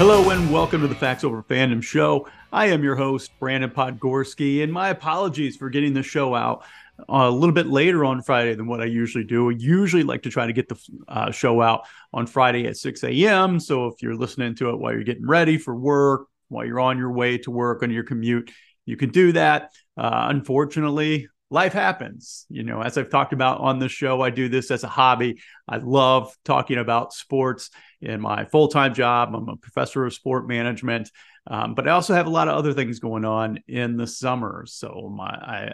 Hello and welcome to the Facts Over Fandom show. I am your host, Brandon Podgorski, and my apologies for getting the show out uh, a little bit later on Friday than what I usually do. I usually like to try to get the uh, show out on Friday at 6 a.m. So if you're listening to it while you're getting ready for work, while you're on your way to work on your commute, you can do that. Uh, unfortunately, life happens. You know, as I've talked about on the show, I do this as a hobby. I love talking about sports in my full time job. I'm a professor of sport management, um, but I also have a lot of other things going on in the summer. So my I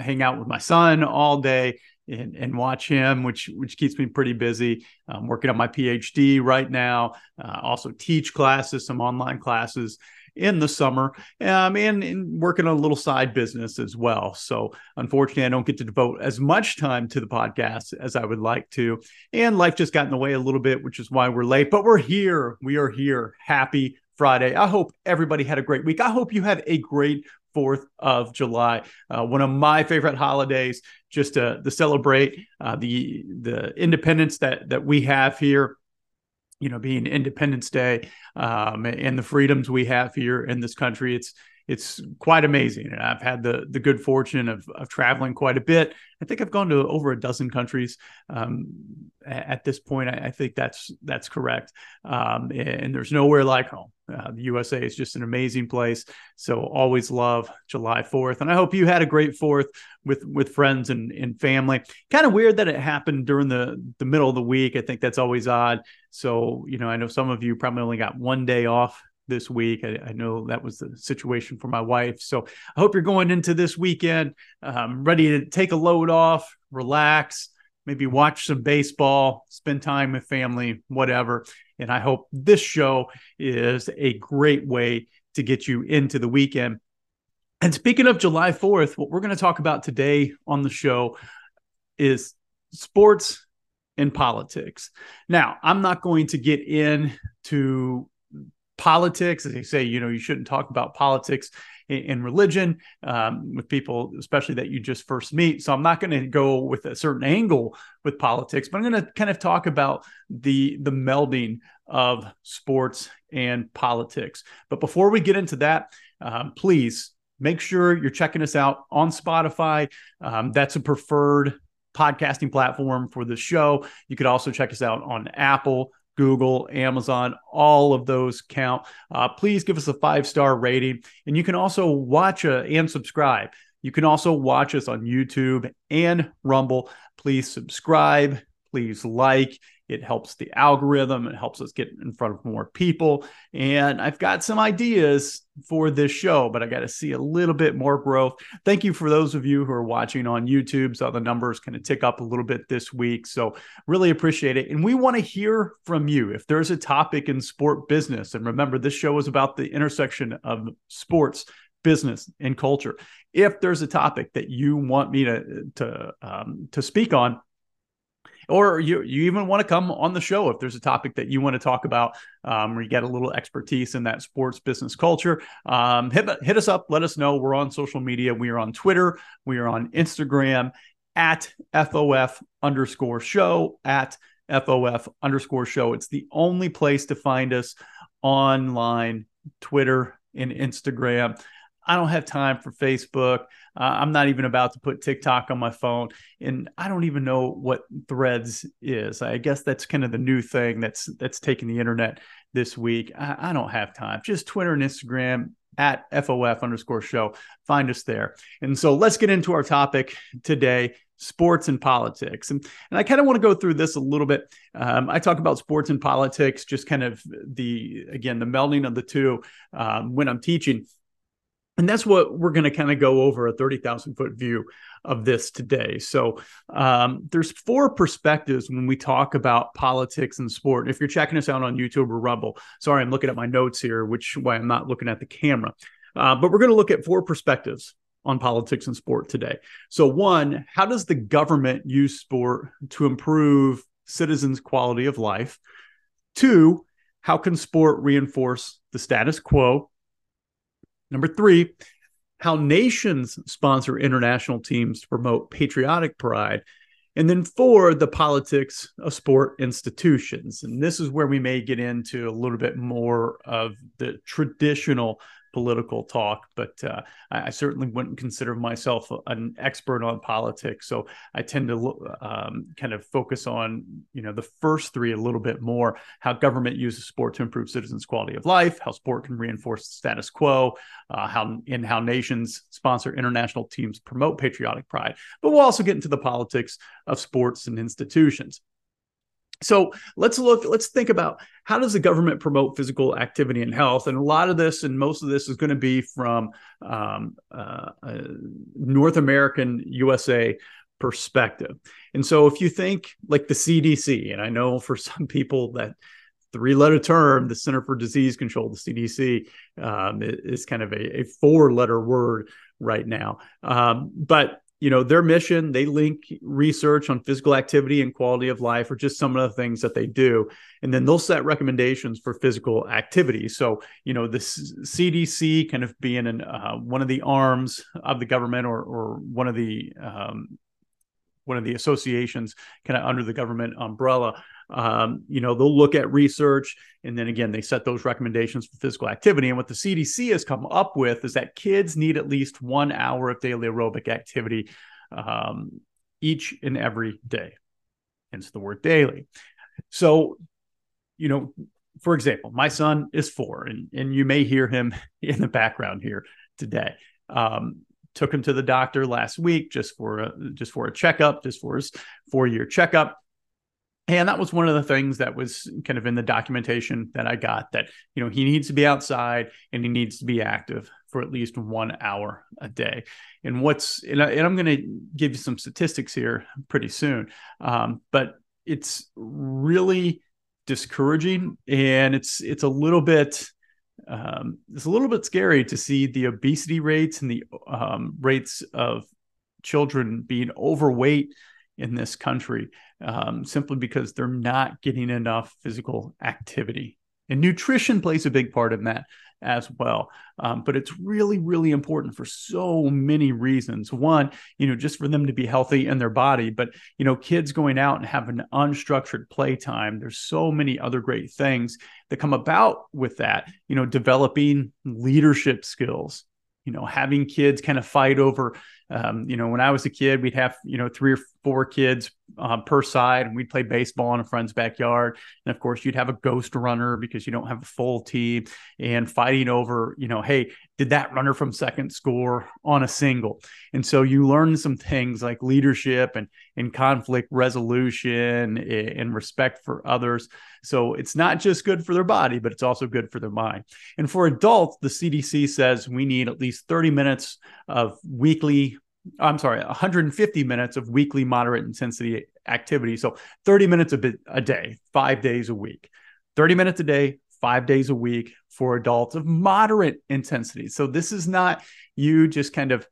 hang out with my son all day. And, and watch him, which which keeps me pretty busy. I'm working on my PhD right now. Uh, also teach classes, some online classes, in the summer um, and, and working on a little side business as well. So, unfortunately, I don't get to devote as much time to the podcast as I would like to. And life just got in the way a little bit, which is why we're late, but we're here. We are here. Happy Friday. I hope everybody had a great week. I hope you had a great 4th of July, uh, one of my favorite holidays, just to, to celebrate uh, the the independence that that we have here you know, being Independence Day um, and the freedoms we have here in this country. It's it's quite amazing, and I've had the the good fortune of of traveling quite a bit. I think I've gone to over a dozen countries um, at this point. I, I, think that's that's correct, um, and there's nowhere like home. Uh, the USA is just an amazing place. So always love July 4th. And I hope you had a great 4th with with friends and, and family. Kind of weird that it happened during the, the middle of the week. I think that's always odd. So, you know, I know some of you probably only got one day off this week. I, I, know that was the situation for my wife. So I hope you're going into this weekend um, ready to take a load off, relax, maybe watch some baseball, spend time with family, whatever. And I hope this show is a great way to get you into the weekend. And speaking of July 4th, what we're going to talk about today on the show is sports and politics. Now, I'm not going to get into politics. As they say, you know, you shouldn't talk about politics in, religion um, with people, especially that you just first meet. So I'm not going to go with a certain angle with politics, but I'm going to kind of talk about the the melding of sports and politics. But before we get into that, um, please make sure you're checking us out on Spotify. Um, that's a preferred podcasting platform for the show. You could also check us out on Apple, Google, Amazon, all of those count. Uh, please give us a five star rating. And you can also watch uh, and subscribe. You can also watch us on YouTube and Rumble. Please subscribe. Please like. It helps the algorithm. It helps us get in front of more people. And I've got some ideas for this show, but I got to see a little bit more growth. Thank you for those of you who are watching on YouTube. So the numbers kind of tick up a little bit this week. So really appreciate it. And we want to hear from you if there's a topic in sport business. And remember, this show is about the intersection of sports business and culture. If there's a topic that you want me to to um, to speak on, or you you even want to come on the show if there's a topic that you want to talk about um, or you get a little expertise in that sports business culture. Um, hit, hit us up. Let us know. We're on social media. We are on twitter. We are on instagram at fof underscore show at fof underscore show. It's the only place to find us online twitter and instagram I don't have time for Facebook. Uh, I'm not even about to put TikTok on my phone, and I don't even know what Threads is. I guess that's kind of the new thing that's that's taking the internet this week. I, I don't have time. Just Twitter and Instagram at FOF underscore show. Find us there. And so let's get into our topic today sports and politics. And, and I kind of want to go through this a little bit. Um, I talk about sports and politics, just kind of the, again, the melding of the two um, when I'm teaching. And that's what we're going to kind of go over a 30,000 foot view of this today. So um, there's four perspectives when we talk about politics and sport. If you're checking us out on YouTube or Rumble, sorry, I'm looking at my notes here, which why I'm not looking at the camera. Uh, but we're going to look at four perspectives on politics and sport today. So one, how does the government use sport to improve citizens' quality of life? Two, how can sport reinforce the status quo? Number three, how nations sponsor international teams to promote patriotic pride. And then four, the politics of sport institutions. And this is where we may get into a little bit more of the traditional political talk, but uh, I, I, certainly wouldn't consider myself an expert on politics. So I tend to um, kind of focus on, you know, the first three a little bit more: how government uses sport to improve citizens' quality of life, how sport can reinforce the status quo, uh, how in how nations sponsor international teams promote patriotic pride. But we'll also get into the politics of sports and institutions. So let's look, let's think about how does the government promote physical activity and health? And a lot of this and most of this is going to be from um, uh, North American USA perspective. And so if you think like the CDC, and I know for some people that three letter term, the Center for Disease Control, the CDC, um, is kind of a, a four letter word right now. Um, but you know their mission they link research on physical activity and quality of life or just some of the things that they do. And then they'll set recommendations for physical activity. So you know the cdc kind of being an, uh, one of the arms of the government or, or one of the um, one of the associations kind of under the government umbrella um, you know they'll look at research and then again they set those recommendations for physical activity. And what the cdc has come up with is that kids need at least one hour of daily aerobic activity um, each and every day. Hence the word daily. So you know for example my son is four and, and you may hear him in the background here today. Um, took him to the doctor last week just for a, just for a checkup, just for his four year checkup. And that was one of the things that was kind of in the documentation that I got that, you know, he needs to be outside and he needs to be active for at least one hour a day. And what's, and, I, am going to give you some statistics here pretty soon. Um, but it's really discouraging and it's, it's a little bit, um, it's a little bit scary to see the obesity rates and the um, rates of children being overweight in this country um, simply because they're not getting enough physical activity. And nutrition plays a big part in that as well. Um, but it's really, really important for so many reasons. One, you know, just for them to be healthy in their body, but, you know, kids going out and having unstructured playtime. There's so many other great things that come about with that, you know, developing leadership skills, you know, having kids kind of fight over, um, you know, when I was a kid, we'd have, you know, three or four kids uh, per side, and we'd play baseball in a friend's backyard. And of course, you'd have a ghost runner because you don't have a full team and fighting over, you know, hey, did that runner from second score on a single? And so you learn some things like leadership and, and conflict resolution and respect for others. So it's not just good for their body, but it's also good for their mind. And for adults, the CDC says we need at least 30 minutes of weekly I'm sorry, 150 minutes of weekly moderate intensity activity. So 30 minutes a, bit, a day, five days a week. 30 minutes a day, five days a week for adults of moderate intensity. So this is not you just kind of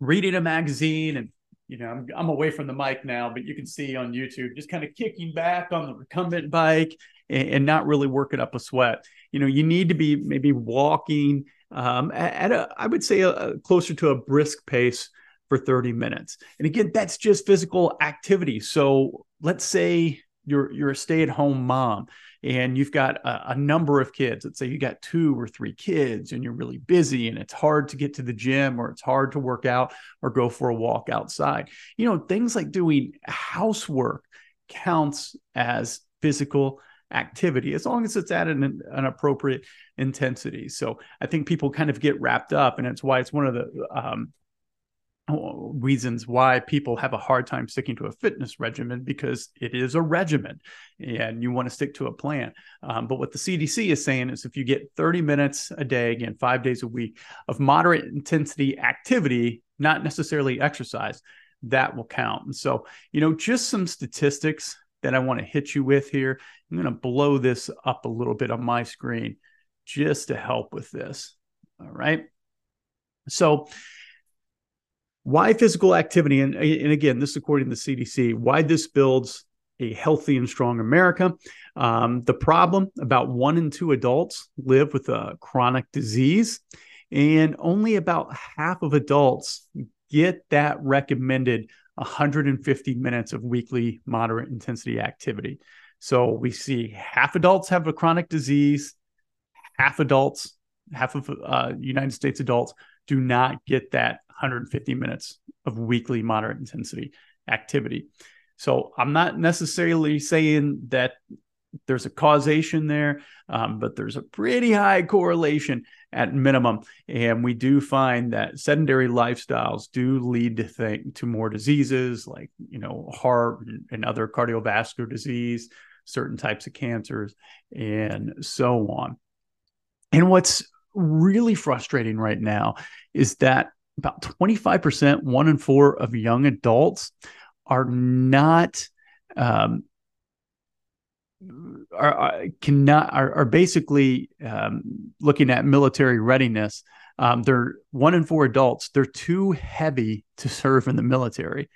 reading a magazine and you know I'm, I'm away from the mic now, but you can see on YouTube just kind of kicking back on the recumbent bike and, and not really working up a sweat. You know, you need to be maybe walking um, at a, I would say, a, a closer to a brisk pace for 30 minutes. And again, that's just physical activity. So let's say you're you're a stay-at-home mom and you've got a, a, number of kids. Let's say you got two or three kids and you're really busy and it's hard to get to the gym or it's hard to work out or go for a walk outside. You know, things like doing housework counts as physical activity as long as it's at an, an appropriate intensity. So I think people kind of get wrapped up, and it's why it's one of the um, reasons why people have a hard time sticking to a fitness regimen because it is a regimen and you want to stick to a plan. Um, but what the CDC is saying is if you get 30 minutes a day, again, five days a week of moderate intensity activity, not necessarily exercise, that will count. And so, you know, just some statistics that I want to hit you with here. I'm going to blow this up a little bit on my screen just to help with this. All right. So, why physical activity? And, and again, this according to the CDC, why this builds a healthy and strong America. Um, the problem about one in two adults live with a chronic disease, and only about half of adults get that recommended 150 minutes of weekly moderate intensity activity. So we see half adults have a chronic disease, half adults, half of uh, United States adults do not get that 150 minutes of weekly moderate intensity activity. So I'm not necessarily saying that there's a causation there, um, but there's a pretty high correlation at minimum. And we do find that sedentary lifestyles do lead to think to more diseases like you know heart and other cardiovascular disease, certain types of cancers, and so on. And what's really frustrating right now is that about 25%, one in four of young adults are not um, are, are, cannot are, are basically um, looking at military readiness. Um, they're one in four adults. They're too heavy to serve in the military.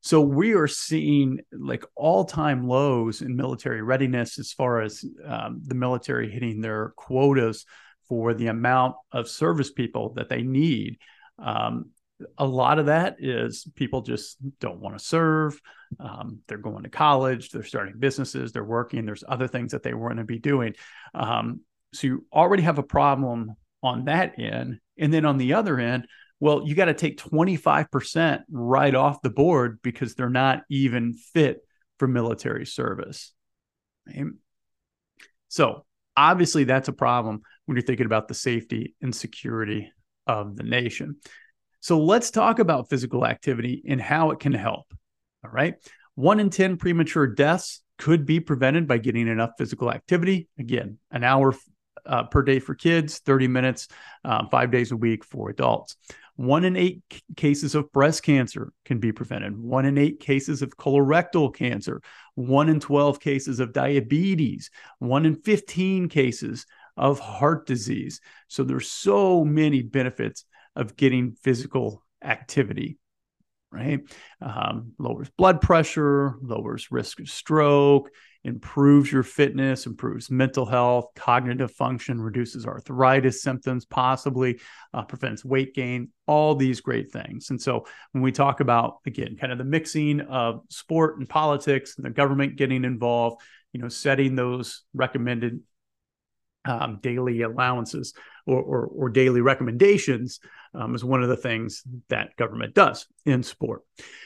So we are seeing like all time lows in military readiness as far as um, the military hitting their quotas for the amount of service people that they need. Um, a lot of that is people just don't want to serve. Um, they're going to college, they're starting businesses, they're working. There's other things that they want to be doing. Um, so you already have a problem on that end. And then on the other end, well, you got to take 25% right off the board because they're not even fit for military service. So obviously, that's a problem when you're thinking about the safety and security of the nation. So let's talk about physical activity and how it can help. All right. One in 10 premature deaths could be prevented by getting enough physical activity. Again, an hour uh, per day for kids, 30 minutes, uh, five days a week for adults. One in eight c- cases of breast cancer can be prevented. One in eight cases of colorectal cancer. One in 12 cases of diabetes. One in 15 cases of heart disease. So there's so many benefits of getting physical activity right? Um, lowers blood pressure, lowers risk of stroke, improves your fitness, improves mental health, cognitive function, reduces arthritis symptoms, possibly uh, prevents weight gain, all these great things. And so when we talk about, again, kind of the mixing of sport and politics and the government getting involved, you know, setting those recommended um, daily allowances or, or, or daily recommendations um, is one of the things that government does in sport.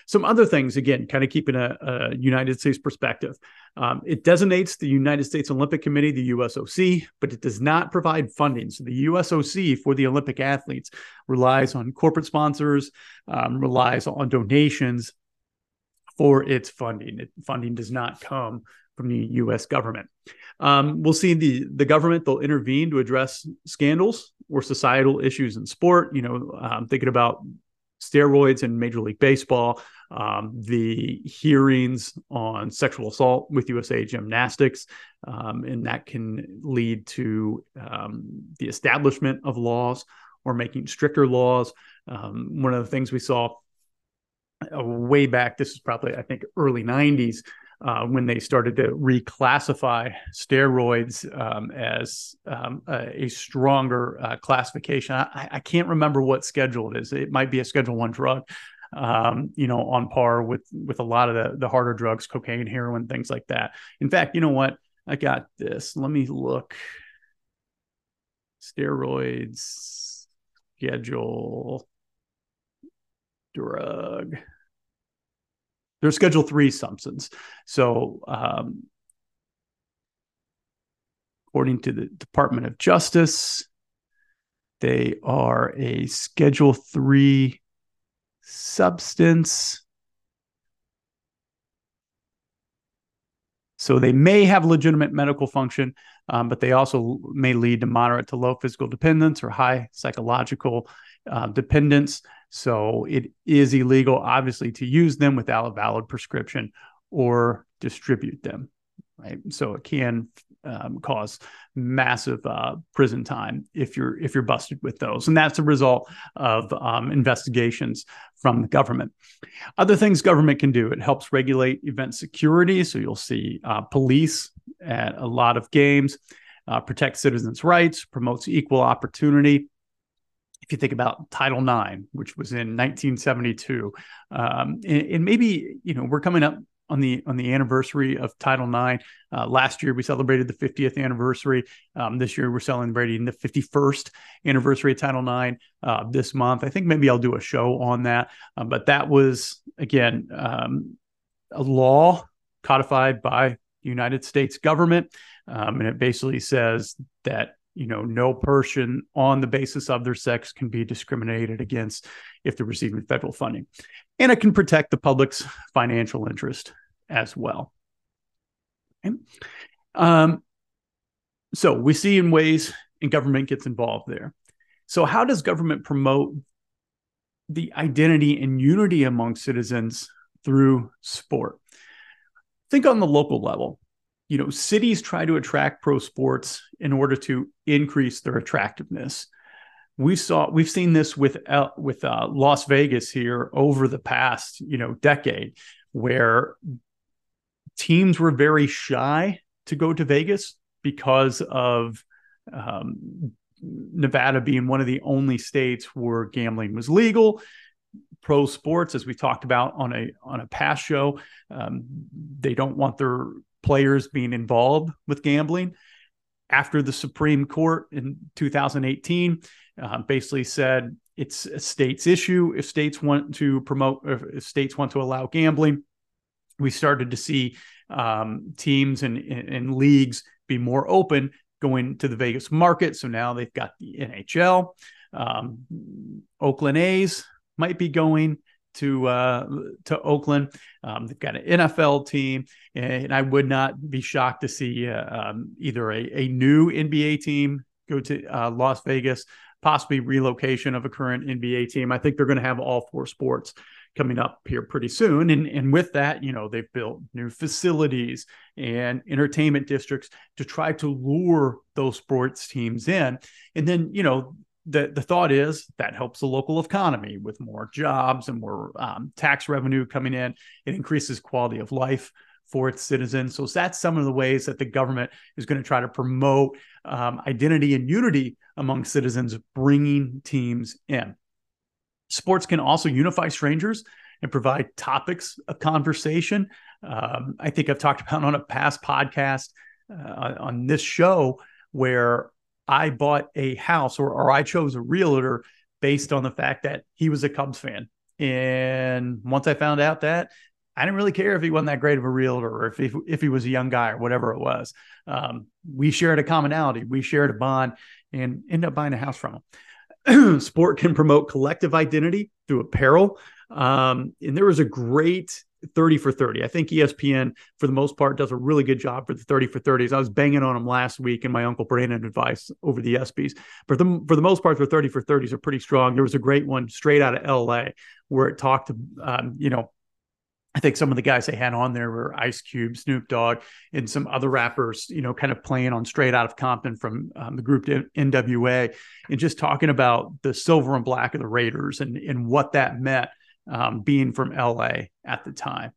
Some other things, again, kind of keeping a, a United States perspective. Um, it designates the United States Olympic Committee, the USOC, but it does not provide funding. So the USOC for the Olympic athletes relies on corporate sponsors, um, relies on donations for its funding. It, funding does not come from the U.S. government. Um, we'll see the the government they'll intervene to address scandals or societal issues in sport. You know, I'm thinking about steroids in Major League Baseball, um, the hearings on sexual assault with USA Gymnastics, um, and that can lead to um, the establishment of laws or making stricter laws. Um, one of the things we saw uh, way back, this is probably I think early '90s, uh, when they started to reclassify steroids um, as um, a, a, stronger uh, classification. I, I, can't remember what schedule it is. It might be a Schedule One drug, um, you know, on par with with a lot of the the harder drugs, cocaine, heroin, things like that. In fact, you know what? I got this. Let me look. Steroids schedule drug they're Schedule Three substance. So, um, according to the Department of Justice, they are a Schedule Three substance. So they may have legitimate medical function, um, but they also may lead to moderate to low physical dependence or high psychological uh, dependence. So it is illegal, obviously, to use them without a valid prescription or distribute them. Right. So it can um, cause massive uh, prison time if you're if you're busted with those, and that's a result of um, investigations from the government. Other things government can do: it helps regulate event security. So you'll see uh, police at a lot of games, uh, protect citizens' rights, promotes equal opportunity if you think about Title IX, which was in 1972, um, and, and, maybe you know we're coming up on the on the anniversary of Title IX. Uh, last year we celebrated the 50th anniversary. Um, this year we're celebrating the 51st anniversary of Title IX uh, this month. I think maybe I'll do a show on that. Uh, but that was again um, a law codified by the United States government, um, and it basically says that you know no person on the basis of their sex can be discriminated against if they're receiving federal funding and it can protect the public's financial interest as well. Okay. Um, so we see in ways and government gets involved there. So how does government promote the identity and unity among citizens through sport? Think on the local level. You know, cities try to attract pro sports in order to increase their attractiveness. We saw we've seen this with uh, with uh, Las Vegas here over the past you know decade, where teams were very shy to go to Vegas because of um, Nevada being one of the only states where gambling was legal. Pro sports, as we talked about on a on a past show, um, they don't want their players being involved with gambling. After the Supreme Court in 2018 uh, basically said it's a state's issue if states want to promote, if states want to allow gambling, we started to see um, teams and, and leagues be more open going to the Vegas market. So now they've got the NHL. Um, Oakland A's might be going to uh, to Oakland. Um, they've got an NFL team, and I would not be shocked to see uh, um, either a, a new NBA team go to uh, Las Vegas, possibly relocation of a current NBA team. I think they're going to have all four sports coming up here pretty soon. And, and with that, you know, they've built new facilities and entertainment districts to try to lure those sports teams in. And then, you know, the, the thought is that helps the local economy with more jobs and more um, tax revenue coming in. It increases quality of life for its citizens. So that's some of the ways that the government is going to try to promote um, identity and unity among citizens, bringing teams in. Sports can also unify strangers and provide topics of conversation. Um, I think I've talked about on a past podcast uh, on this show where I bought a house or, or I chose a realtor based on the fact that he was a Cubs fan. And once I found out that, I didn't really care if he wasn't that great of a realtor or if he, if he was a young guy or whatever it was. Um, we shared a commonality, we shared a bond, and ended up buying a house from him. sport can promote collective identity through apparel. Um, and there was a great 30 for 30. I think ESPN, for the most part, does a really good job for the 30 for 30s. I was banging on them last week in my Uncle Brandon advice over the ESPYs. But the, for the most part, the 30 for 30s are pretty strong. There was a great one straight out of LA where it talked, um, you know, I think some of the guys they had on there were Ice Cube, Snoop Dogg, and some other rappers, you know, kind of playing on straight out of Compton from um, the group NWA and just talking about the silver and black of the Raiders and, and what that meant um, being from LA at the time.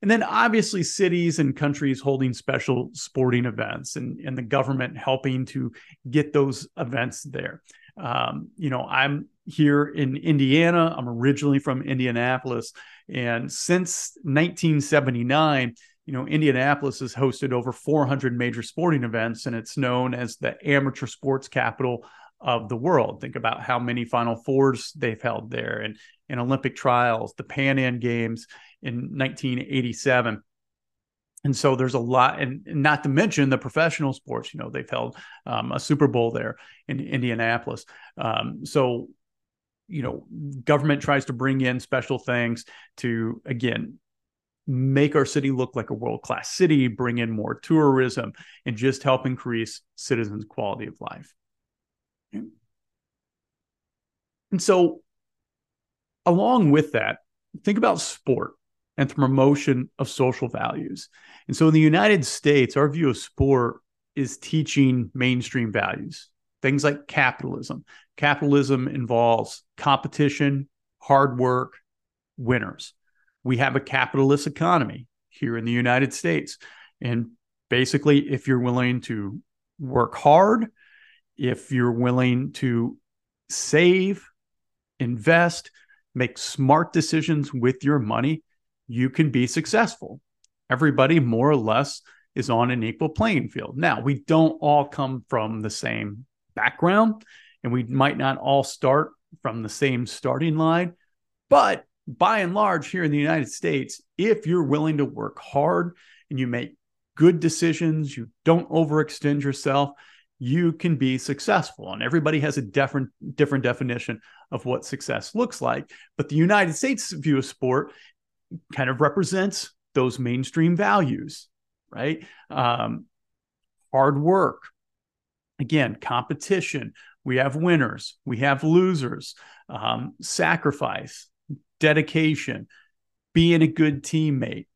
And then obviously cities and countries holding special sporting events and, and the government helping to get those events there. Um, you know, I'm here in Indiana. I'm originally from Indianapolis. And since 1979, you know, Indianapolis has hosted over 400 major sporting events, and it's known as the amateur sports capital of the world. Think about how many Final Fours they've held there, and, and Olympic trials, the Pan Am Games in 1987. And so there's a lot, and not to mention the professional sports. You know, they've held um, a Super Bowl there in Indianapolis. Um, so you know, government tries to bring in special things to, again, make our city look like a world class city, bring in more tourism, and just help increase citizens' quality of life. And so, along with that, think about sport and the promotion of social values. And so, in the United States, our view of sport is teaching mainstream values, things like capitalism. Capitalism involves competition, hard work, winners. We have a capitalist economy here in the United States. And basically, if you're willing to work hard, if you're willing to save, invest, make smart decisions with your money, you can be successful. Everybody, more or less, is on an equal playing field. Now, we don't all come from the same background, and we might not all start from the same starting line, but by and large, here in the United States, if you're willing to work hard and you make good decisions, you don't overextend yourself, you can be successful. And everybody has a different different definition of what success looks like. But the United States view of sport kind of represents those mainstream values, right? Um, hard work, again, competition. We have winners, we have losers, um, sacrifice, dedication, being a good teammate.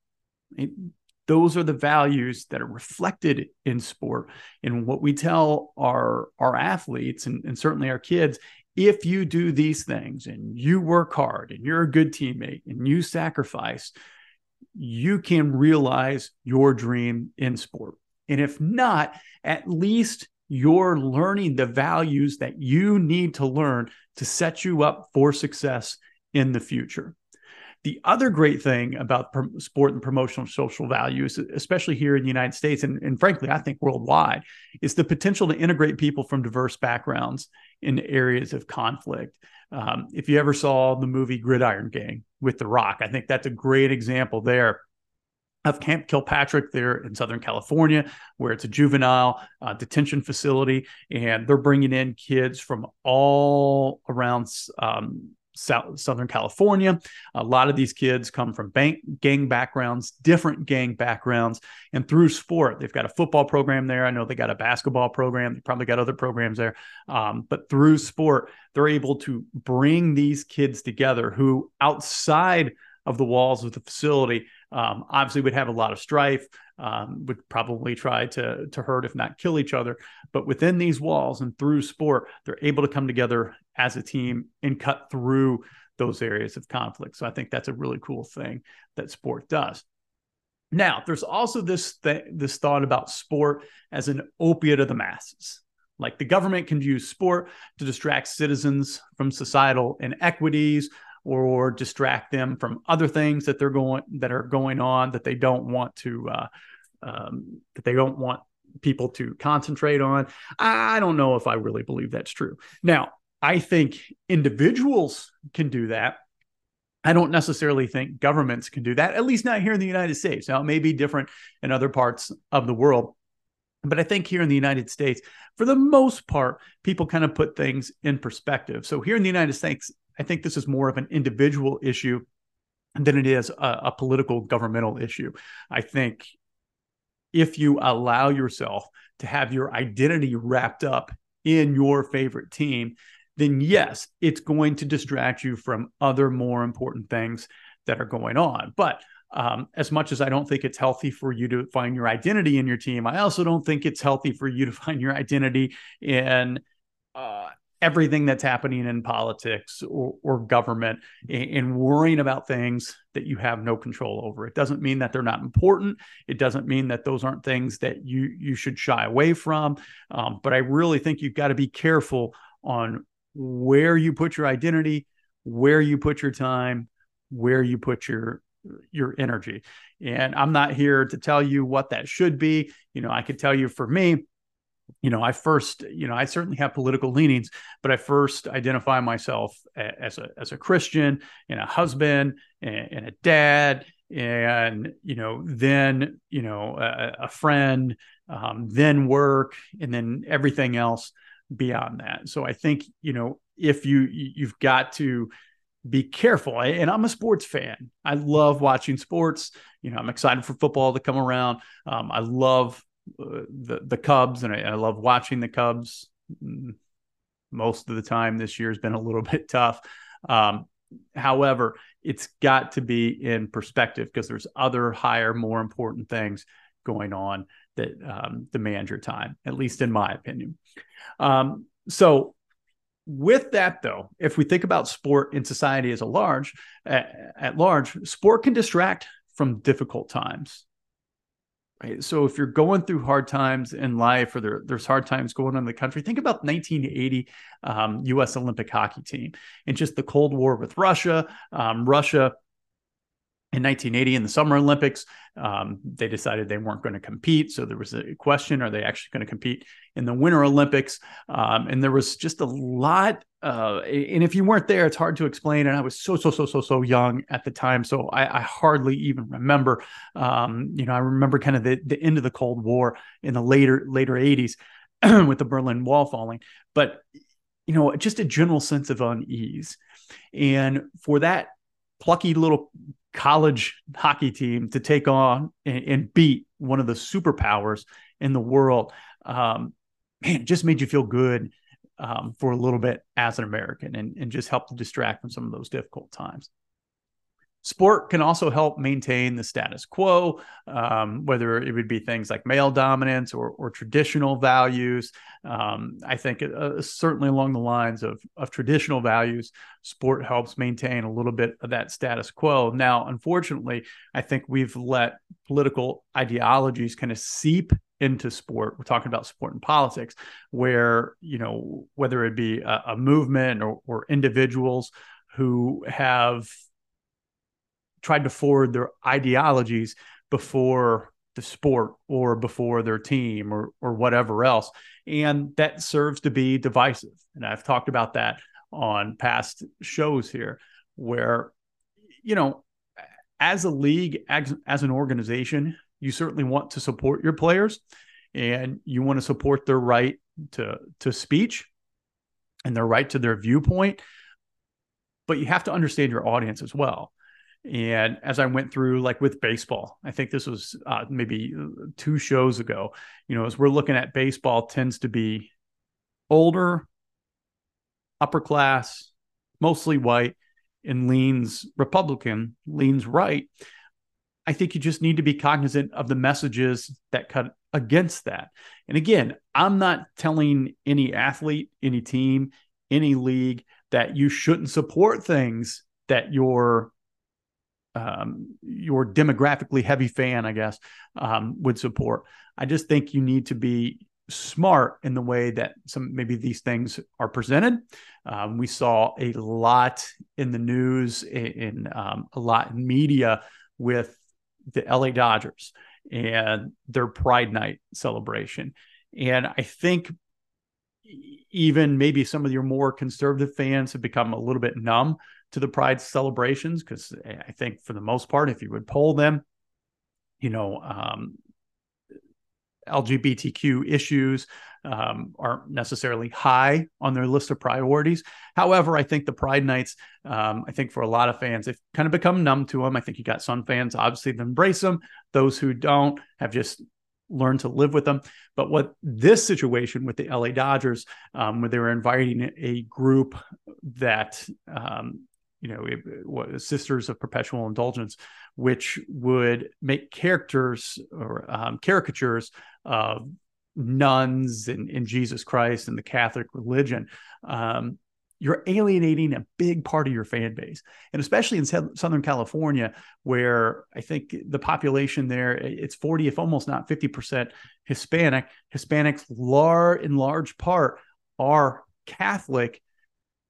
Those are the values that are reflected in sport. And what we tell our our athletes and, and certainly our kids if you do these things and you work hard and you're a good teammate and you sacrifice you can realize your dream in sport. And if not at least you're learning the values that you need to learn to set you up for success in the future the other great thing about sport and promotional social values, especially here in the United States, and, and, frankly, I think worldwide, is the potential to integrate people from diverse backgrounds in areas of conflict. Um, if you ever saw the movie Gridiron Gang with The Rock, I think that's a great example there of Camp Kilpatrick there in Southern California, where it's a juvenile uh, detention facility, and they're bringing in kids from all around um, South, Southern California. A lot of these kids come from bank, gang backgrounds, different gang backgrounds, and through sport, they've got a football program there. I know they got a basketball program. They probably got other programs there. Um, but through sport, they're able to bring these kids together who outside of the walls of the facility um, obviously would have a lot of strife um, would probably try to to hurt if not kill each other. But within these walls and through sport they're able to come together as a team and cut through those areas of conflict. So i think that's a really cool thing that sport does. Now there's also this th- this thought about sport as an opiate of the masses. Like the government can use sport to distract citizens from societal inequities or distract them from other things that they're going that are going on that they don't want to uh, um, that they don't want people to concentrate on. I don't know if I really believe that's true. Now, I think individuals can do that. I don't necessarily think governments can do that, at least not here in the United States. Now, it may be different in other parts of the world. But I think here in the United States, for the most part, people kind of put things in perspective. So here in the United States, I think this is more of an individual issue than it is a, a political governmental issue. I think if you allow yourself to have your identity wrapped up in your favorite team, then yes, it's going to distract you from other more important things that are going on. But um, as much as I don't think it's healthy for you to find your identity in your team, I also don't think it's healthy for you to find your identity in uh, everything that's happening in politics or, or government and, worrying about things that you have no control over. It doesn't mean that they're not important. It doesn't mean that those aren't things that you you should shy away from. Um, but I really think you've got to be careful on where you put your identity, where you put your time, where you put your your energy. And I'm not here to tell you what that should be. You know, I could tell you for me, you know, I first, you know, I certainly have political leanings, but I first identify myself as a as a Christian and a husband and, and a dad, and you know, then you know, a, a friend, um, then work, and then everything else beyond that. So I think you know, if you you've got to be careful. And I'm a sports fan. I love watching sports. You know, I'm excited for football to come around. Um, I love the the Cubs, and I, I, love watching the Cubs. Most of the time this year has been a little bit tough. Um, however, it's got to be in perspective because there's other higher, more important things going on that um, demand your time, at least in my opinion. Um, so, with that though, if we think about sport in society as a large, at, at large, sport can distract from difficult times Right. So if you're going through hard times in life or there, there's hard times going on in the country, think about 1980 um, U.S. Olympic hockey team and just the Cold War with Russia. Um, Russia in 1980 in the Summer Olympics, um, they decided they weren't going to compete. So there was a question: Are they actually going to compete in the Winter Olympics? Um, and there was just a lot. Uh, and if you weren't there, it's hard to explain. And I was so so so so so young at the time, so I, I hardly even remember. Um, you know, I remember kind of the, the end of the Cold War in the later later 80s with the Berlin Wall falling, but you know, just a general sense of unease. And for that plucky little college hockey team to take on and, and beat one of the superpowers in the world, um, man, just made you feel good um, for a little bit as an American and, and just helped to distract from some of those difficult times. Sport can also help maintain the status quo, um, whether it would be things like male dominance or, or traditional values. Um, I think uh, certainly along the lines of, of traditional values, sport helps maintain a little bit of that status quo. Now, unfortunately, I think we've let political ideologies kind of seep into sport. We're talking about sport and politics, where, you know, whether it be a, a movement or, or individuals who have tried to forward their ideologies before the sport or before their team or or whatever else. And that serves to be divisive. And i've talked about that on past shows here where you know as a league as, as an organization you certainly want to support your players and you want to support their right to to speech and their right to their viewpoint. But you have to understand your audience as well and as I went through, like with baseball, I think this was uh, maybe two shows ago, you know, as we're looking at baseball, tends to be older, upper class, mostly white, and leans Republican, leans right. I think you just need to be cognizant of the messages that cut against that. And again, I'm not telling any athlete, any team, any league that you shouldn't support things that your um, your demographically heavy fan, I guess, um, would support. I just think you need to be smart in the way that some maybe these things are presented. Um, we saw a lot in the news, in, in um, a lot in media with the LA Dodgers and their Pride Night celebration. And I think even maybe some of your more conservative fans have become a little bit numb to the Pride celebrations because I think for the most part, if you would poll them, you know, um, LGBTQ issues um, aren't necessarily high on their list of priorities. However, I think the Pride nights, um, I think for a lot of fans, they've kind of become numb to them. I think you got some fans obviously that embrace them. Those who don't have just learned to live with them. But what this situation with the LA Dodgers, um, where they were inviting a group that um, you know, it, what, Sisters of Perpetual Indulgence, which would make characters or um, caricatures of nuns and, in Jesus Christ and the Catholic religion. Um, you're alienating a big part of your fan base, and especially in Southern California, where I think the population there it's 40, if almost not 50 percent Hispanic. Hispanics, large in large part, are Catholic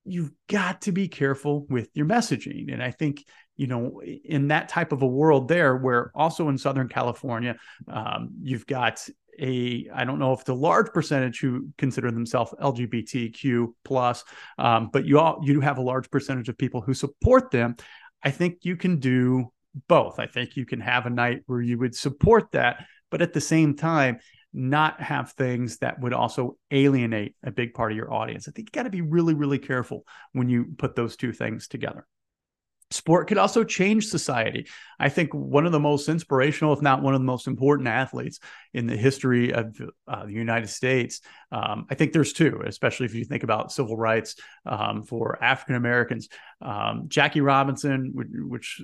you've got to be careful with your messaging. And I think, you know, in that type of a world there, where also in Southern California, um, you've got a I don't know if the large percentage who consider themselves LGBTQ plus, um, but you all you do have a large percentage of people who support them. I think you can do both. I think you can have a night where you would support that, but at the same time, not have things that would also alienate a big part of your audience. I think you got to be really, really careful when you put those two things together. Sport could also change society. I think one of the most inspirational, if not one of the most important athletes in the history of uh, the United States. Um, I think there's two, especially if you think about civil rights um, for African Americans. Um, Jackie Robinson, which, which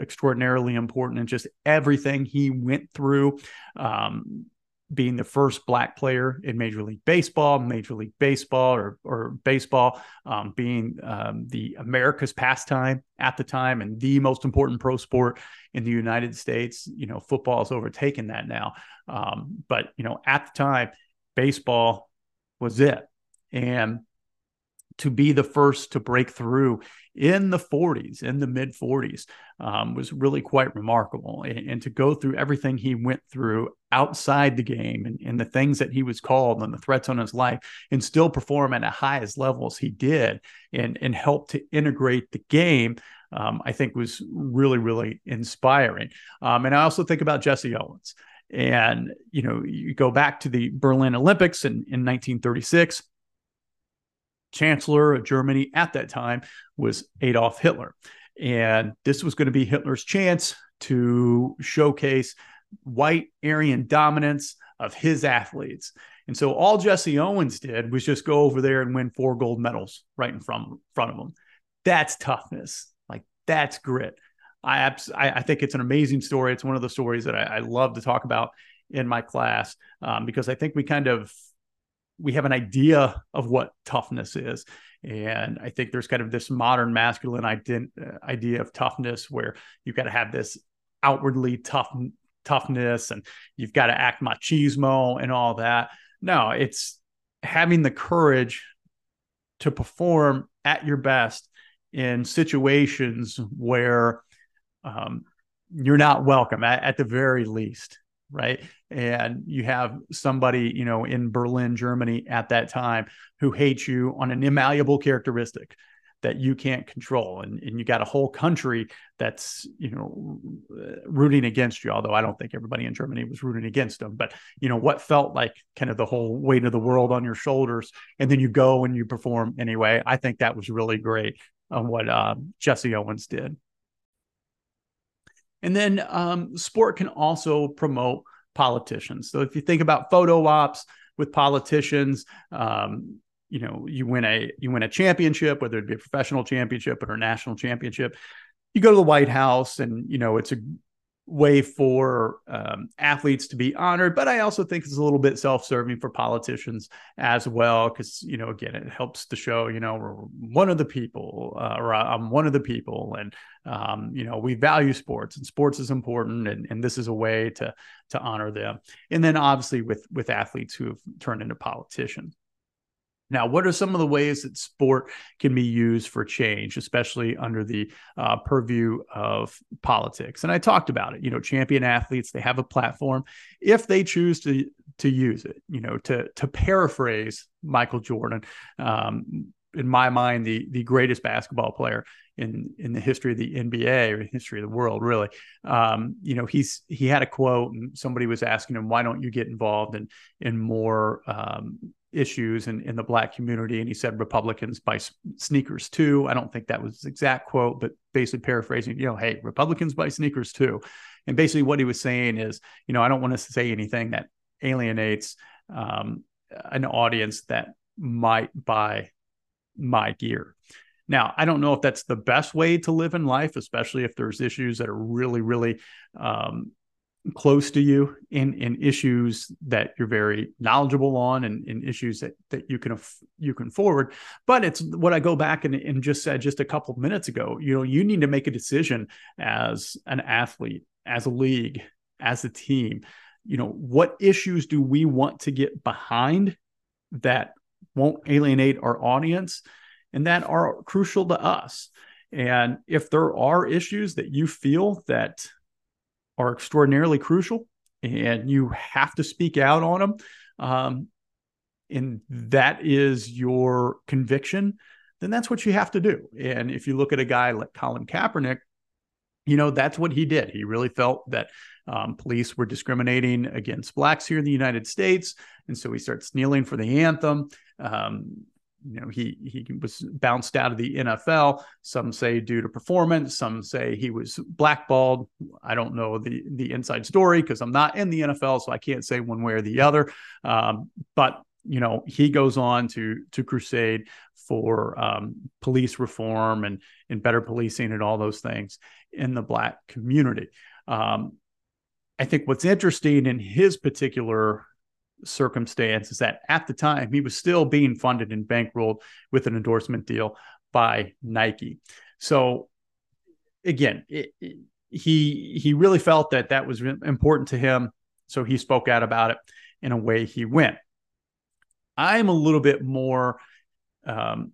extraordinarily important, and just everything he went through. Being the first black player in Major League Baseball, Major League Baseball, or or baseball, um, being um, the America's pastime at the time and the most important pro sport in the United States. You know, football has overtaken that now, um, but you know, at the time, baseball was it, and to be the first to break through in the 40s, in the mid 40s, um, was really quite remarkable. And, and, to go through everything he went through outside the game and, and, the things that he was called and the threats on his life, and still perform at the highest levels he did and, and help to integrate the game. Um, I think was really, really inspiring. Um, and I also think about Jesse Owens. And, you know, you go back to the Berlin Olympics in, in 1936 chancellor of Germany at that time was Adolf Hitler. And this was going to be Hitler's chance to showcase white Aryan dominance of his athletes. And so all Jesse Owens did was just go over there and win four gold medals right in front, front of him. That's toughness. Like that's grit. I, abs- I, I think it's an amazing story. It's one of the stories that I, I love to talk about in my class um, because I think we kind of we have an idea of what toughness is. And I think there's kind of this modern masculine ident- idea of toughness where you've got to have this outwardly tough toughness and you've got to act machismo and all that. No, it's having the courage to perform at your best in situations where um, you're not welcome at, at the very least right? And you have somebody, you know, in Berlin, Germany at that time who hates you on an immalleable characteristic that you can't control. And, and you got a whole country that's, you know, rooting against you. Although I don't think everybody in Germany was rooting against them, but, you know, what felt like kind of the whole weight of the world on your shoulders. And then you go and you perform anyway. I think that was really great on what uh, Jesse Owens did. And then um, sport can also promote politicians. So if you think about photo ops with politicians, um, you know, you win a you win a championship, whether it be a professional championship or a national championship. You go to the White House, and you know it's a way for um, athletes to be honored, but I also think it's a little bit self-serving for politicians as well, because you know, again, it helps to show, you know, we're one of the people, uh, or I'm one of the people, and um, you know, we value sports, and sports is important, and, and this is a way to to honor them. And then obviously with with athletes who have turned into politicians. Now, what are some of the ways that sport can be used for change, especially under the uh, purview of politics? And I talked about it. You know, champion athletes they have a platform if they choose to to use it. You know, to to paraphrase Michael Jordan, um, in my mind, the the greatest basketball player in in the history of the NBA or history of the world, really. Um, you know, he's he had a quote, and somebody was asking him, "Why don't you get involved in in more um, issues in, in the black community and he said republicans buy sneakers too. I don't think that was his exact quote but basically paraphrasing you know hey republicans buy sneakers too. And basically what he was saying is you know i don't want to say anything that alienates um, an audience that might buy my gear. Now i don't know if that's the best way to live in life especially if there's issues that are really really um, close to you in in issues that you're very knowledgeable on and in issues that that you can you can forward. But it's what i go back and, and just said just a couple of minutes ago you know you need to make a decision as an athlete as a league as a team. You know what issues do we want to get behind that won't alienate our audience and that are crucial to us? And if there are issues that you feel that are extraordinarily crucial and you have to speak out on them um, and that is your conviction then that's what you have to do. And if you look at a guy like colin kaepernick you know that's what he did. He really felt that um, police were discriminating against blacks here in the united states and so he starts kneeling for the anthem. Um, you know he he was bounced out of the NFL. Some say due to performance. Some say he was blackballed. I don't know the the inside story because I'm not in the NFL, so I can't say one way or the other. Um, but you know he goes on to to crusade for um, police reform and and better policing and all those things in the black community. Um, I think what's interesting in his particular circumstance is that at the time he was still being funded and bankrolled with an endorsement deal by Nike. So again, it, it, he he really felt that that was important to him, so he spoke out about it, and away he went. I'm a little bit more. Um,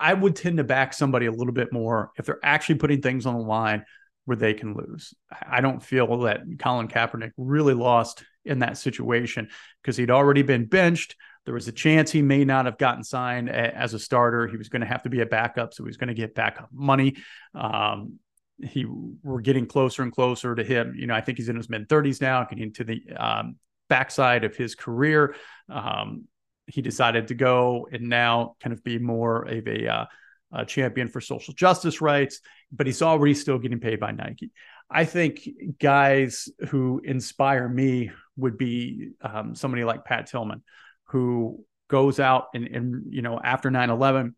I would tend to back somebody a little bit more if they're actually putting things on the line where they can lose. I don't feel that Colin Kaepernick really lost in that situation because he'd already been benched. There was a chance he may not have gotten signed as a starter. He was going to have to be a backup, so he was going to get backup money. Um, he we're getting closer and closer to him. You know, I think he's in his mid 30s now, getting to the um, backside of his career. Um, he decided to go and now kind of be more of a, uh, a champion for social justice rights, but he's already still getting paid by Nike. I think guys who inspire me would be um, somebody like Pat Tillman, who goes out and, and you know after 9-11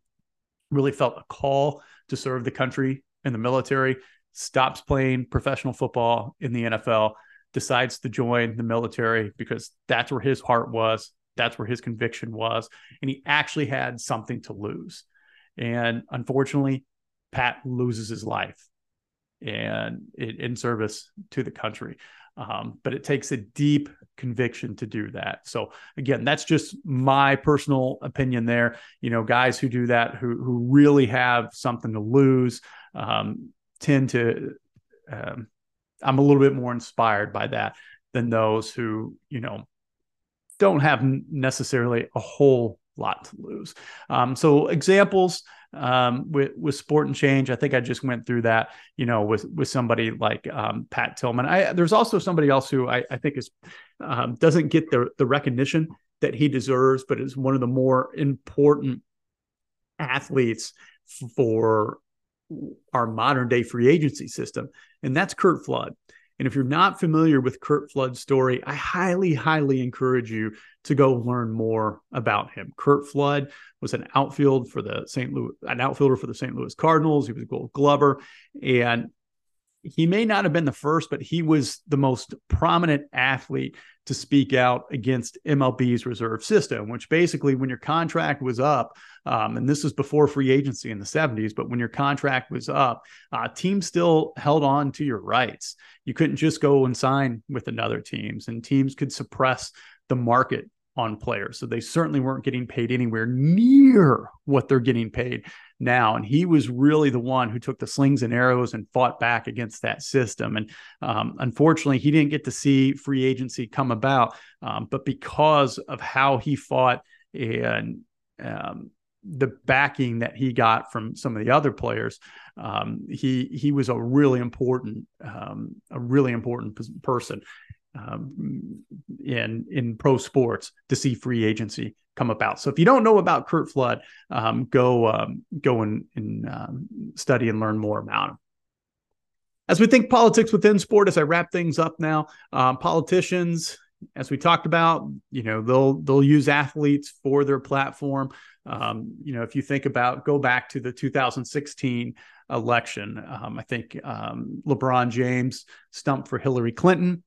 really felt a call to serve the country in the military stops playing professional football in the nfl decides to join the military because that's where his heart was that's where his conviction was and he actually had something to lose. And unfortunately pat loses his life and in service to the country um, but it takes a deep conviction to do that. So again, that's just my personal opinion there. You know, guys who do that, who who really have something to lose, um, tend to. Um, I'm a little bit more inspired by that than those who you know don't have necessarily a whole lot to lose. Um, so examples um, with with sport and change. I think I just went through that, you know, with with somebody like um, Pat Tillman. I there's also somebody else who I, I think is um, doesn't get the the recognition that he deserves, but is one of the more important athletes for our modern day free agency system, and that's Curt Flood. And if you're not familiar with Curt Flood's story, I highly, highly encourage you to go learn more about him. Curt Flood was an outfield for the St. Louis, an outfielder for the St. Louis Cardinals. He was a gold glover. And he may not have been the first, but he was the most prominent athlete to speak out against MLB's reserve system, which basically, when your contract was up, um, and this was before free agency in the 70s, but when your contract was up, uh, teams still held on to your rights. You couldn't just go and sign with another teams, and teams could suppress the market on players. So they certainly weren't getting paid anywhere near what they're getting paid now. And he was really the one who took the slings and arrows and fought back against that system. And um, unfortunately, he didn't get to see free agency come about. Um, but because of how he fought and um, the backing that he got from some of the other players, um, he he was a really important um, a really important person um, in in pro sports to see free agency come about. So if you don't know about Curt Flood, um, go um, go and, and um, study and learn more about him. As we think politics within sport, as I wrap things up now, um, politicians, as we talked about, you know they'll they'll use athletes for their platform. Um, you know, if you think about go back to the 2016 election, I think LeBron James stumped for Hillary Clinton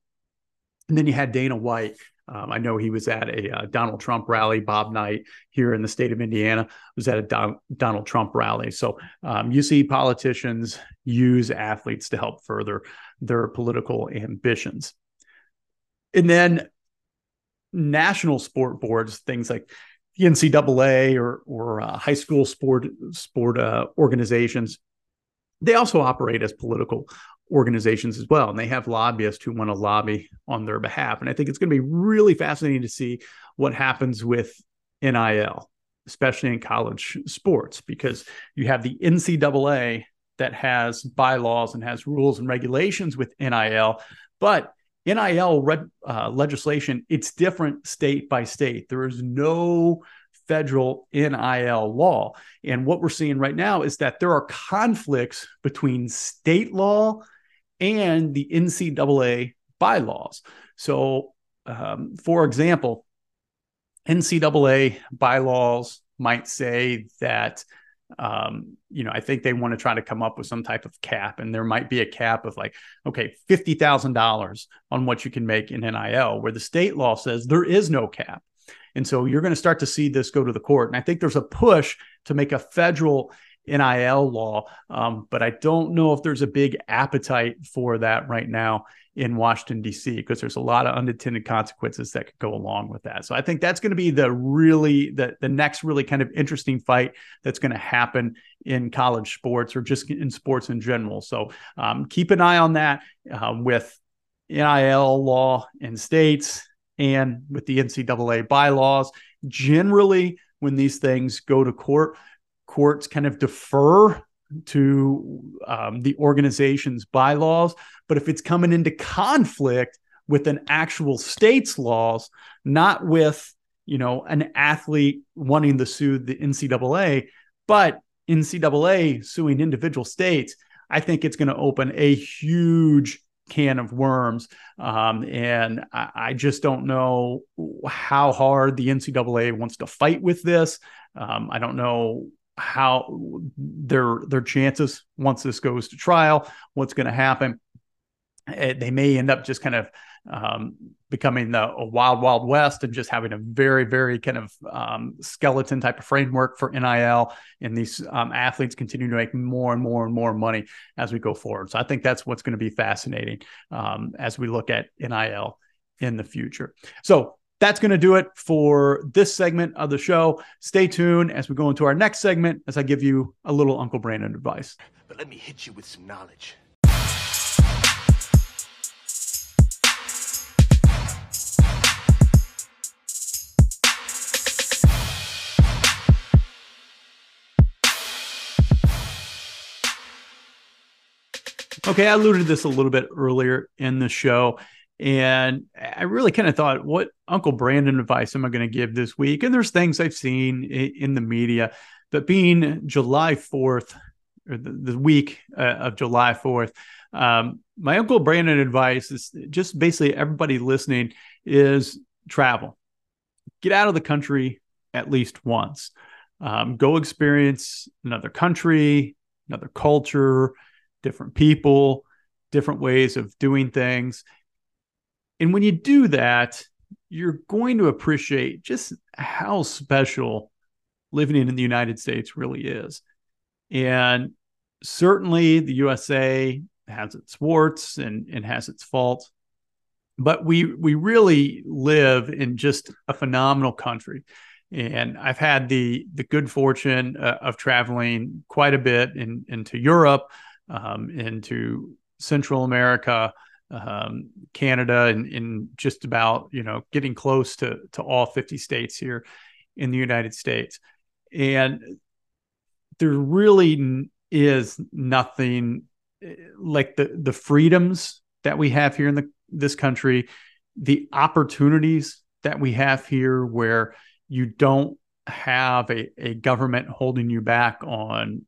and then you had Dana White. Um, I know he was at a uh, Donald Trump rally. Bob Knight here in the state of Indiana was at a Don- Donald Trump rally. So um, you see politicians use athletes to help further their political ambitions. And then national sport boards, things like the NCAA or or uh, high school sport sport uh, organizations, they also operate as political organizations as well. And they have lobbyists who want to lobby on their behalf. And I think it's going to be really fascinating to see what happens with NIL, especially in college sports, because you have the NCAA that has bylaws and has rules and regulations with NIL. But NIL re- uh, legislation, it's different state by state. There is no federal NIL law. And what we're seeing right now is that there are conflicts between state law and the NCAA bylaws. So, um, for example, NCAA bylaws might say that um, you know, I think they want to try to come up with some type of cap, and there might be a cap of like, okay, fifty thousand dollars on what you can make in NIL, where the state law says there is no cap. And so you're going to start to see this go to the court. And I think there's a push to make a federal NIL law, um, but I don't know if there's a big appetite for that right now in Washington D.C. because there's a lot of unintended consequences that could go along with that. So I think that's going to be the really the the next really kind of interesting fight that's going to happen in college sports or just in sports in general. So um, keep an eye on that uh, with NIL law in states and with the NCAA bylaws. Generally, when these things go to court, courts kind of defer to um, the organization's bylaws. But if it's coming into conflict with an actual state's laws, not with you know an athlete wanting to sue the NCAA, but NCAA suing individual states, I think it's going to open a huge can of worms. Um, and I, I, just don't know how hard the NCAA wants to fight with this. Um, I don't know how their their chances once this goes to trial, what's going to happen. Eh, they may end up just kind of um, becoming the, a wild, wild west and just having a very, very kind of um, skeleton type of framework for NIL. And these um, athletes continue to make more and more and more money as we go forward. So I think that's what's going to be fascinating um, as we look at NIL in the future. So that's going to do it for this segment of the show. Stay tuned as we go into our next segment as I give you a little Uncle Brandon advice. But let me hit you with some knowledge. Okay, I alluded to this a little bit earlier in the show. And I really kind of thought, what Uncle Brandon advice am I going to give this week? And there's things I've seen in the media, but being July 4th, or the, week uh, of July 4th, um, my Uncle Brandon advice is just basically everybody listening is travel. Get out of the country at least once. Um, go experience another country, another culture, different people, different ways of doing things and when you do that, you're going to appreciate just how special living in the United States really is. And certainly the USA has its warts and, and has its faults, but we we really live in just a phenomenal country. And I've had the the good fortune uh, of traveling quite a bit in, into Europe, um, into Central America, um, Canada, and in just about you know getting close to to all 50 states here in the United States, and there really is nothing eh, like the the freedoms that we have here in the this country, the opportunities that we have here where you don't have a, a government holding you back on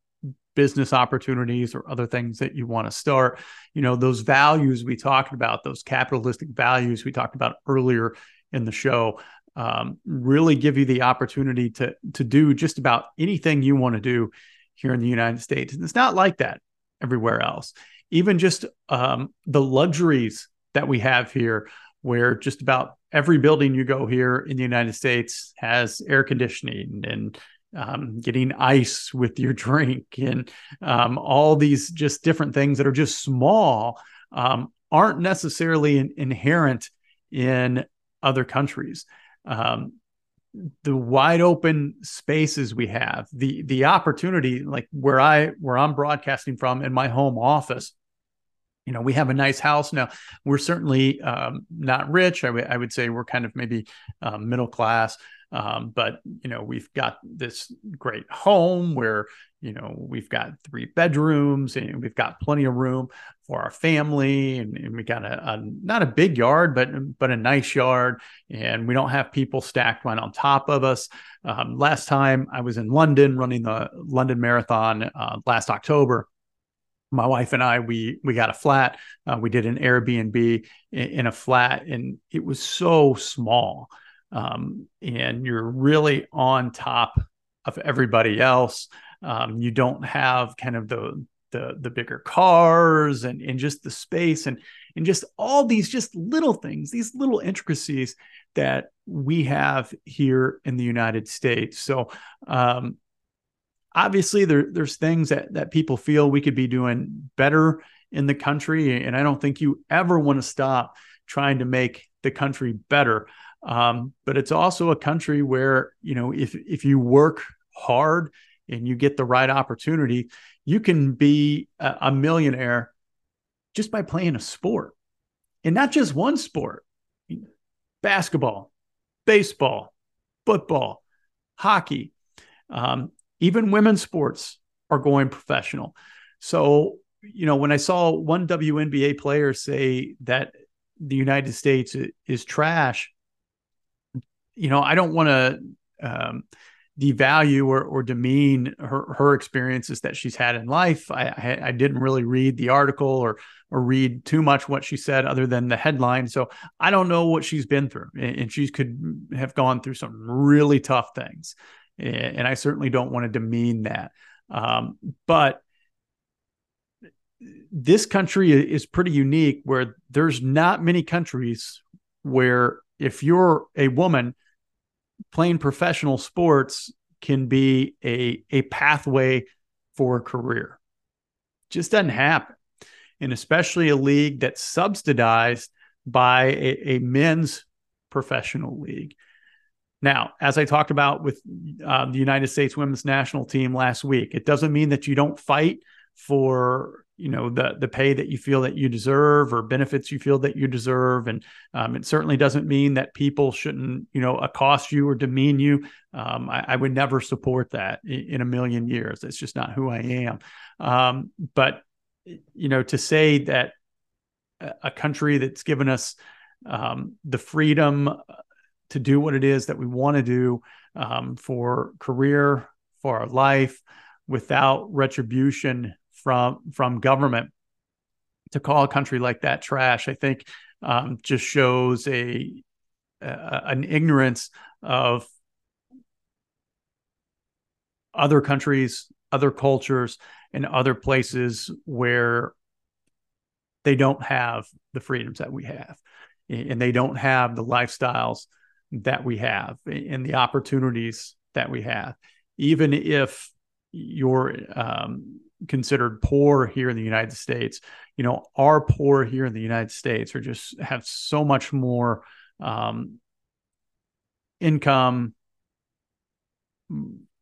business opportunities or other things that you want to start. You know those values we talked about those capitalistic values we talked about earlier in the show um, really give you the opportunity to to do just about anything you want to do here in the united states. And it's not like that everywhere else. Even just um, the luxuries that we have here where just about every building you go here in the united states has air conditioning and um, getting ice with your drink and um, all these just different things that are just small um, aren't necessarily in, inherent in other countries. Um, the wide open spaces we have, the the opportunity, like where I where I'm broadcasting from in my home office, you know, we have a nice house now. We're certainly um, not rich. I, w- I would say we're kind of maybe um, middle class. Um, but you know, we've got this great home where you know we've got three bedrooms and we've got plenty of room for our family, and, and we got a, a, not a big yard, but but a nice yard, and we don't have people stacked right on top of us. Um, last time I was in London running the London Marathon uh, last October my wife and I we we got a flat. Uh, we did an Airbnb in, in, a flat, and it was so small um, and you're really on top of everybody else. Um, you don't have kind of the the the bigger cars and and just the space and and just all these just little things, these little intricacies that we have here in the United States. So um, obviously there there's things that that people feel we could be doing better in the country, and I don't think you ever want to stop trying to make the country better. Um, but it's also a country where you know if if you work hard and you get the right opportunity, you can be a, a millionaire just by playing a sport, and not just one sport: basketball, baseball, football, hockey, um, even women's sports are going professional. So you know when I saw one WNBA player say that the United States is trash, you know, I don't want to um, devalue or, or demean her, her experiences that she's had in life. I, I, I didn't really read the article or or read too much what she said other than the headline. So I don't know what she's been through, and she could have gone through some really tough things. And I certainly don't want to demean that. Um, but this country is pretty unique where there's not many countries where if you're a woman playing professional sports can be a a pathway for a career. Just doesn't happen. And especially a league that's subsidized by a, a men's professional league. Now as i talked about with uh, the united states women's national team last week it doesn't mean that you don't fight for you know the the pay that you feel that you deserve or benefits you feel that you deserve. And um, it certainly doesn't mean that people shouldn't you know accost you or demean you. Um, I, I, would never support that in, a million years. It's just not who i am. Um, but you know to say that a country that's given us um, the freedom to do what it is that we want to do um, for career for our life without retribution from from government to call a country like that trash, I think um, just shows a, a an ignorance of other countries, other cultures, and other places where they don't have the freedoms that we have, and they don't have the lifestyles that we have, and the opportunities that we have. Even if you're um, considered poor here in the United States, you know, are poor here in the United States or just have so much more um, income,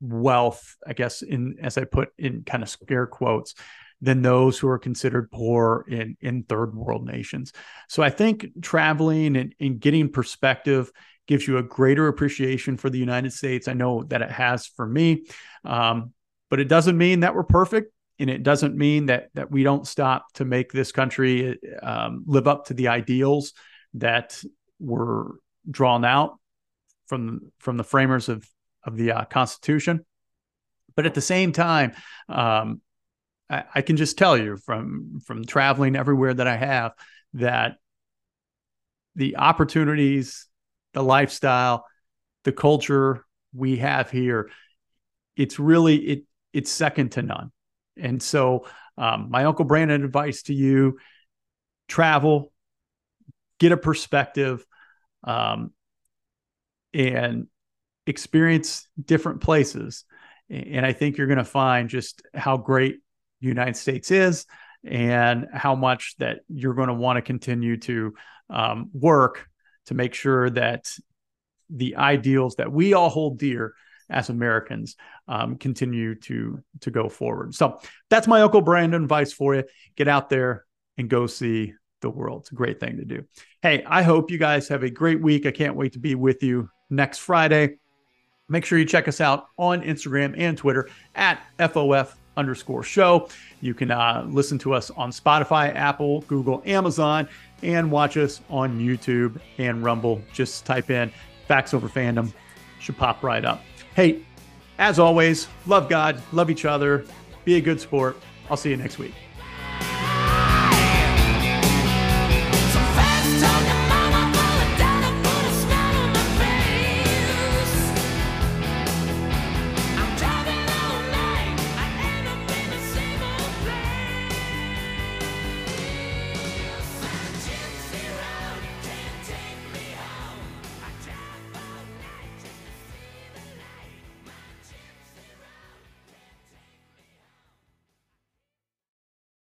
wealth, I guess, in as I put in kind of scare quotes, than those who are considered poor in in third world nations. So I think traveling and, and getting perspective gives you a greater appreciation for the United States. I know that it has for me. Um, but it doesn't mean that we're perfect and it doesn't mean that that we don't stop to make this country um, live up to the ideals that were drawn out from from the framers of of the uh, Constitution. But at the same time, um, I, I can just tell you from from traveling everywhere that I have that the opportunities, the lifestyle, the culture we have here, it's really it it's second to none. And so, um, my Uncle Brandon advice to you travel, get a perspective, um, and experience different places. And I think you're going to find just how great the United States is and how much that you're going to want to continue to um, work to make sure that the ideals that we all hold dear as Americans um, continue to to go forward. So that's my Uncle Brandon advice for you. Get out there and go see the world. It's a great thing to do. Hey, I hope you guys have a great week. I can't wait to be with you next Friday. Make sure you check us out on Instagram and Twitter at FOF underscore show. You can uh, listen to us on Spotify, Apple, Google, Amazon, and watch us on YouTube and Rumble. Just type in Facts Over Fandom, should pop right up. Hey, as always, love God, love each other, be a good sport. I'll see you next week.